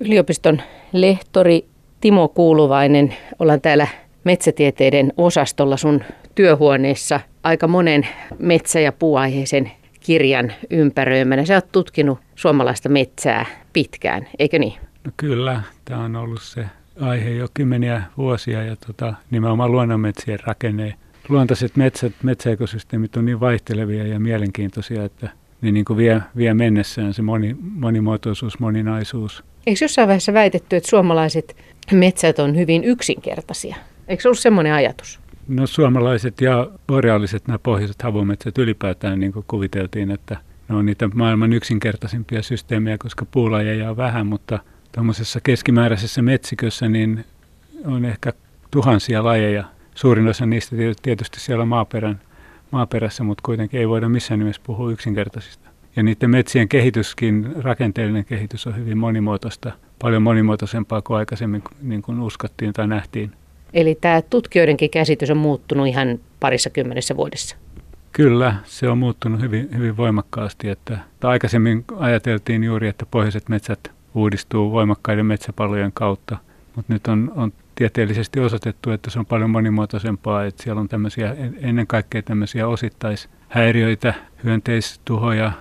Yliopiston lehtori Timo Kuuluvainen, ollaan täällä metsätieteiden osastolla sun työhuoneessa aika monen metsä- ja puuaiheisen kirjan ympäröimänä. Sä oot tutkinut suomalaista metsää pitkään, eikö niin? No kyllä, tämä on ollut se aihe jo kymmeniä vuosia ja tota, nimenomaan luonnonmetsien rakenne. Luontaiset metsät, metsäekosysteemit on niin vaihtelevia ja mielenkiintoisia, että ne niin kuin vie, vie mennessään se moni, monimuotoisuus, moninaisuus. Eikö jossain vaiheessa väitetty, että suomalaiset metsät on hyvin yksinkertaisia? Eikö se ollut semmoinen ajatus? No suomalaiset ja boreaaliset, nämä pohjoiset havumetsät ylipäätään niin kuin kuviteltiin, että ne on niitä maailman yksinkertaisimpia systeemejä, koska puulajeja on vähän, mutta tuommoisessa keskimääräisessä metsikössä niin on ehkä tuhansia lajeja. Suurin osa niistä tietysti siellä maaperän, maaperässä, mutta kuitenkin ei voida missään nimessä puhua yksinkertaisista. Ja niiden metsien kehityskin, rakenteellinen kehitys on hyvin monimuotoista, paljon monimuotoisempaa kuin aikaisemmin niin kuin uskottiin tai nähtiin. Eli tämä tutkijoidenkin käsitys on muuttunut ihan parissa kymmenessä vuodessa. Kyllä, se on muuttunut hyvin, hyvin voimakkaasti. Että, että aikaisemmin ajateltiin juuri, että pohjoiset metsät uudistuu voimakkaiden metsäpalojen kautta, mutta nyt on, on tieteellisesti osoitettu, että se on paljon monimuotoisempaa, että siellä on tämmöisiä, ennen kaikkea tämmöisiä osittaishäiriöitä, hyönteistuhoja,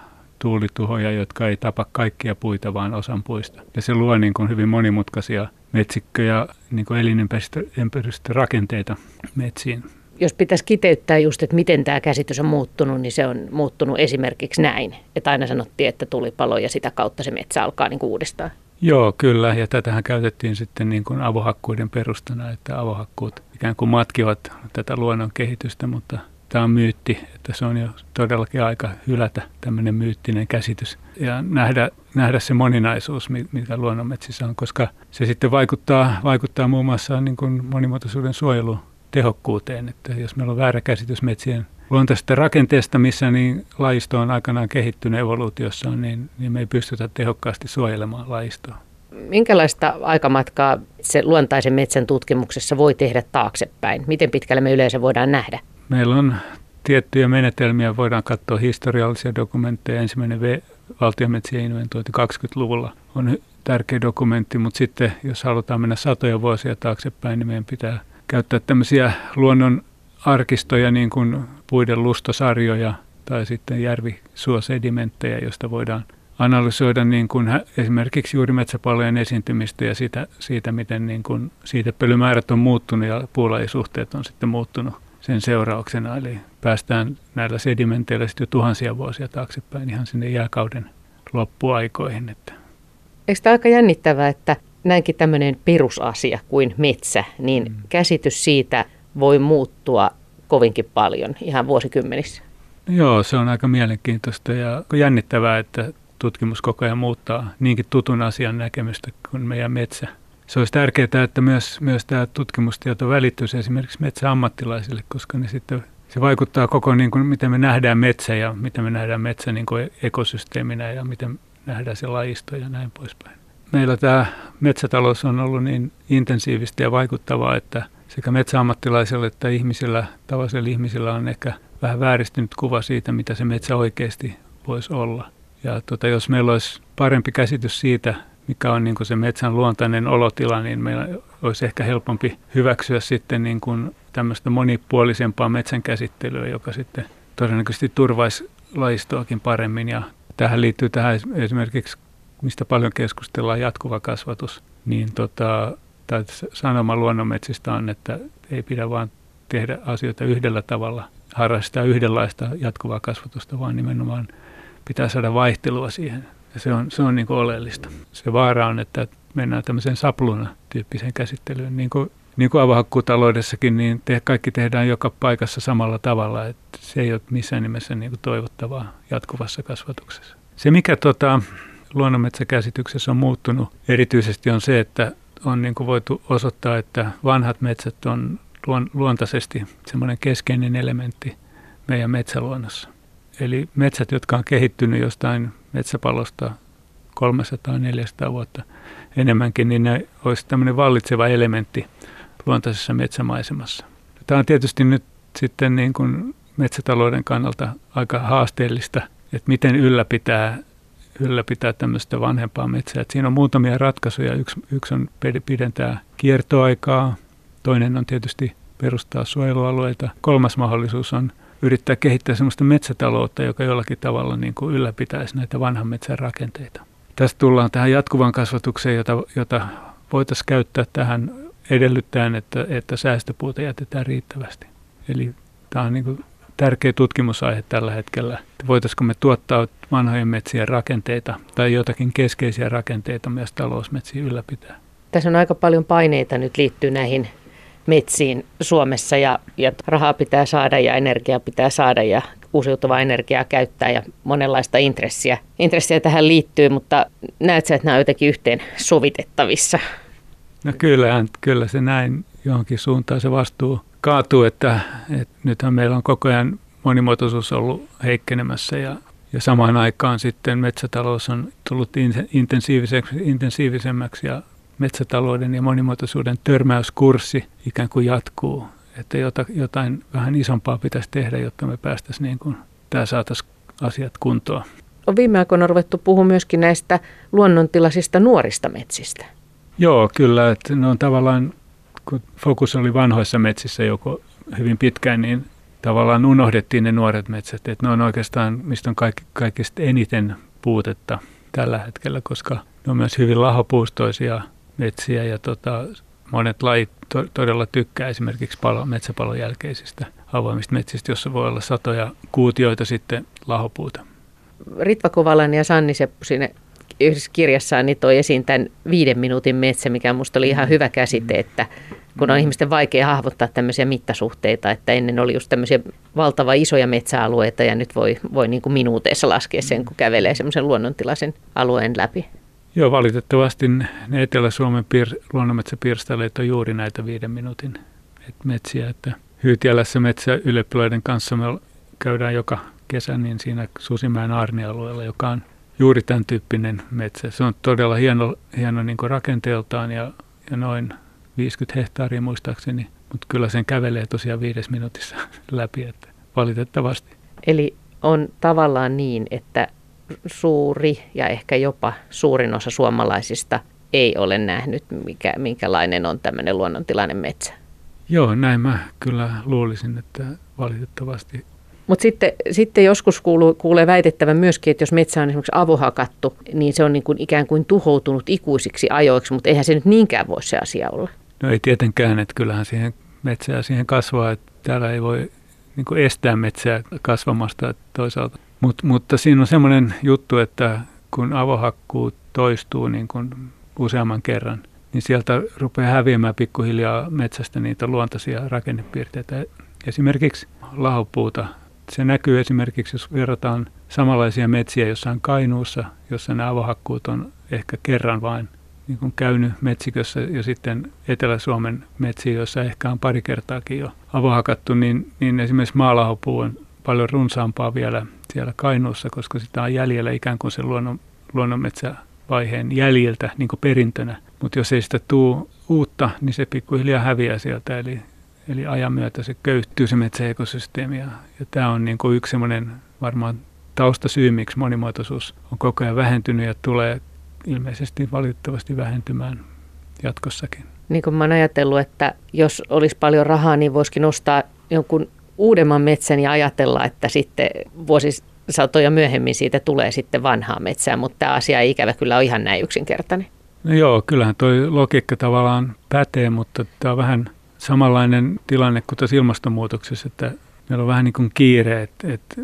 tuulituhoja, jotka ei tapa kaikkia puita, vaan osan puista. Ja se luo niin kuin hyvin monimutkaisia metsikkö- ja niin elinympäristörakenteita metsiin. Jos pitäisi kiteyttää just, että miten tämä käsitys on muuttunut, niin se on muuttunut esimerkiksi näin. Että aina sanottiin, että tuli palo ja sitä kautta se metsä alkaa niin kuin uudestaan. Joo, kyllä. Ja tätähän käytettiin sitten niin kuin avohakkuiden perustana, että avohakkuut ikään kuin matkivat tätä luonnon kehitystä, mutta tämä on myytti, että se on jo todellakin aika hylätä tämmöinen myyttinen käsitys ja nähdä, nähdä se moninaisuus, mikä luonnonmetsissä on, koska se sitten vaikuttaa, vaikuttaa muun muassa niin kuin monimuotoisuuden suojeluun tehokkuuteen. Että jos meillä on väärä käsitys metsien luontaisesta rakenteesta, missä niin lajisto on aikanaan kehittynyt evoluutiossa, niin, niin me ei pystytä tehokkaasti suojelemaan lajistoa. Minkälaista aikamatkaa se luontaisen metsän tutkimuksessa voi tehdä taaksepäin? Miten pitkälle me yleensä voidaan nähdä? Meillä on tiettyjä menetelmiä, voidaan katsoa historiallisia dokumentteja. Ensimmäinen v- valtionmetsien inventointi 20-luvulla on tärkeä dokumentti, mutta sitten jos halutaan mennä satoja vuosia taaksepäin, niin meidän pitää käyttää tämmöisiä luonnon arkistoja, niin kuin puiden lustosarjoja tai sitten järvisuosedimenttejä, joista voidaan analysoida niin kuin esimerkiksi juuri metsäpalojen esiintymistä ja siitä, siitä miten niin kuin siitepölymäärät on muuttunut ja puulajisuhteet on sitten muuttunut sen seurauksena. Eli päästään näillä sedimenteillä sitten jo tuhansia vuosia taaksepäin ihan sinne jääkauden loppuaikoihin. Että. Eikö tämä aika jännittävää, että näinkin tämmöinen perusasia kuin metsä, niin mm. käsitys siitä voi muuttua kovinkin paljon ihan vuosikymmenissä? Joo, se on aika mielenkiintoista ja jännittävää, että tutkimus koko ajan muuttaa niinkin tutun asian näkemystä kuin meidän metsä se olisi tärkeää, että myös, myös tämä tutkimustieto välittyisi esimerkiksi metsäammattilaisille, koska ne sitten, se vaikuttaa koko, niin kuin, miten me nähdään metsä ja miten me nähdään metsä niin kuin ekosysteeminä ja miten nähdään se lajisto ja näin poispäin. Meillä tämä metsätalous on ollut niin intensiivistä ja vaikuttavaa, että sekä metsäammattilaisilla että ihmisillä, tavallisilla ihmisillä on ehkä vähän vääristynyt kuva siitä, mitä se metsä oikeasti voisi olla. Ja tota, jos meillä olisi parempi käsitys siitä, mikä on niin kuin se metsän luontainen olotila, niin meillä olisi ehkä helpompi hyväksyä sitten niin kuin tämmöistä monipuolisempaa metsän käsittelyä, joka sitten todennäköisesti turvaisi lajistoakin paremmin. Ja tähän liittyy tähän esimerkiksi, mistä paljon keskustellaan, jatkuva kasvatus. Niin tota, sanoma luonnonmetsistä on, että ei pidä vaan tehdä asioita yhdellä tavalla, harrastaa yhdenlaista jatkuvaa kasvatusta, vaan nimenomaan pitää saada vaihtelua siihen ja se on, se on niin oleellista. Se vaara on, että mennään tämmöiseen sapluna-tyyppiseen käsittelyyn. Niin kuin, niin kuin avohakkuutaloudessakin, niin te, kaikki tehdään joka paikassa samalla tavalla. Että se ei ole missään nimessä niin kuin toivottavaa jatkuvassa kasvatuksessa. Se, mikä tota, luonnonmetsäkäsityksessä on muuttunut erityisesti on se, että on niin kuin voitu osoittaa, että vanhat metsät on luon, luontaisesti semmoinen keskeinen elementti meidän metsäluonnossa. Eli metsät, jotka on kehittynyt jostain metsäpalosta 300-400 vuotta enemmänkin, niin ne olisi tämmöinen vallitseva elementti luontaisessa metsämaisemassa. Tämä on tietysti nyt sitten niin kuin metsätalouden kannalta aika haasteellista, että miten ylläpitää ylläpitää tämmöistä vanhempaa metsää. Et siinä on muutamia ratkaisuja. Yksi, yksi on pidentää kiertoaikaa, toinen on tietysti perustaa suojelualueita. Kolmas mahdollisuus on yrittää kehittää sellaista metsätaloutta, joka jollakin tavalla niin kuin ylläpitäisi näitä vanhan metsän rakenteita. Tästä tullaan tähän jatkuvaan kasvatukseen, jota, jota voitaisiin käyttää tähän edellyttäen, että, että säästöpuuta jätetään riittävästi. Eli tämä on niin kuin tärkeä tutkimusaihe tällä hetkellä. Että voitaisiko me tuottaa vanhojen metsien rakenteita tai jotakin keskeisiä rakenteita myös talousmetsiin ylläpitää. Tässä on aika paljon paineita nyt liittyy näihin metsiin Suomessa ja, ja rahaa pitää saada ja energiaa pitää saada ja uusiutuvaa energiaa käyttää ja monenlaista intressiä. Intressiä tähän liittyy, mutta näet sä, että nämä on jotenkin yhteen sovitettavissa? No kyllä, kyllä se näin johonkin suuntaan se vastuu kaatuu, että, että nythän meillä on koko ajan monimuotoisuus ollut heikkenemässä ja, ja samaan aikaan sitten metsätalous on tullut intensiivisemmäksi, intensiivisemmäksi ja metsätalouden ja monimuotoisuuden törmäyskurssi ikään kuin jatkuu. Että jotain vähän isompaa pitäisi tehdä, jotta me päästäisiin niin kuin, tämä saataisiin asiat kuntoon. On viime aikoina ruvettu puhua myöskin näistä luonnontilaisista nuorista metsistä. Joo, kyllä. Että ne on tavallaan, kun fokus oli vanhoissa metsissä joko hyvin pitkään, niin tavallaan unohdettiin ne nuoret metsät. Että ne on oikeastaan, mistä on kaik, kaikista eniten puutetta tällä hetkellä, koska ne on myös hyvin lahopuustoisia metsiä ja tota, monet lajit to, todella tykkää esimerkiksi palo, metsäpalon jälkeisistä avoimista metsistä, jossa voi olla satoja kuutioita sitten lahopuuta. Ritva Kovalainen ja Sanni Seppu sinne yhdessä kirjassaan niin toi esiin tämän viiden minuutin metsä, mikä minusta oli ihan hyvä käsite, että kun on ihmisten vaikea hahvottaa tämmöisiä mittasuhteita, että ennen oli just tämmöisiä valtava isoja metsäalueita ja nyt voi, voi niin kuin minuuteissa laskea sen, kun kävelee semmoisen luonnontilaisen alueen läpi. Joo, valitettavasti ne Etelä-Suomen piir- luonnonmetsäpirstaleet on juuri näitä viiden minuutin metsiä. Että Hyytiälässä metsäylioppilaiden kanssa me käydään joka kesä niin siinä Susimäen aarnialueella, joka on juuri tämän tyyppinen metsä. Se on todella hieno, hieno niin rakenteeltaan ja, ja noin 50 hehtaaria muistaakseni, mutta kyllä sen kävelee tosiaan viides minuutissa läpi, että valitettavasti. Eli on tavallaan niin, että suuri ja ehkä jopa suurin osa suomalaisista ei ole nähnyt, mikä, minkälainen on tämmöinen luonnontilainen metsä. Joo, näin mä kyllä luulisin, että valitettavasti. Mutta sitten, sitten joskus kuuluu, kuulee väitettävän myöskin, että jos metsä on esimerkiksi avohakattu, niin se on niin kuin ikään kuin tuhoutunut ikuisiksi ajoiksi, mutta eihän se nyt niinkään voi se asia olla. No ei tietenkään, että kyllähän siihen metsää siihen kasvaa, että täällä ei voi niin kuin estää metsää kasvamasta toisaalta. Mut, mutta siinä on semmoinen juttu, että kun avohakkuu toistuu niin kuin useamman kerran, niin sieltä rupeaa häviämään pikkuhiljaa metsästä niitä luontaisia rakennepiirteitä. Esimerkiksi lahopuuta. Se näkyy esimerkiksi, jos verrataan samanlaisia metsiä jossain Kainuussa, jossa nämä avohakkuut on ehkä kerran vain niin kuin käynyt metsikössä ja sitten Etelä-Suomen metsiä, joissa ehkä on pari kertaakin jo avohakattu, niin, niin esimerkiksi maalahopuu on paljon runsaampaa vielä siellä Kainuussa, koska sitä on jäljellä ikään kuin se luonnon, luonnonmetsävaiheen jäljiltä niin kuin perintönä. Mutta jos ei sitä tule uutta, niin se pikkuhiljaa häviää sieltä, eli, eli ajan myötä se köyhtyy se metsäekosysteemi. Ja, ja tämä on niin kuin yksi semmoinen varmaan taustasyy, miksi monimuotoisuus on koko ajan vähentynyt ja tulee ilmeisesti valitettavasti vähentymään jatkossakin. Niin kuin mä oon ajatellut, että jos olisi paljon rahaa, niin voisikin ostaa jonkun uudemman metsän ja ajatella, että sitten vuosisatoja myöhemmin siitä tulee sitten vanhaa metsää, mutta tämä asia ei ikävä kyllä ole ihan näin yksinkertainen. No joo, kyllähän tuo logiikka tavallaan pätee, mutta tämä on vähän samanlainen tilanne kuin tässä ilmastonmuutoksessa, että meillä on vähän niin kuin kiire, että, että,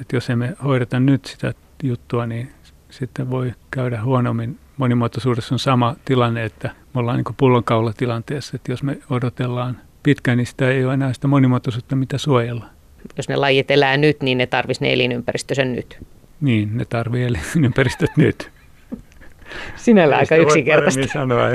että jos emme hoideta nyt sitä juttua, niin sitten voi käydä huonommin. Monimuotoisuudessa on sama tilanne, että me ollaan niin pullonkaula tilanteessa, että jos me odotellaan pitkään, niin sitä ei ole enää sitä monimuotoisuutta, mitä suojella. Jos ne lajit elää nyt, niin ne tarvitsisi ne elinympäristönsä nyt. Niin, ne tarvitsee elinympäristöt nyt. Sinällä aika yksinkertaista. sanoa.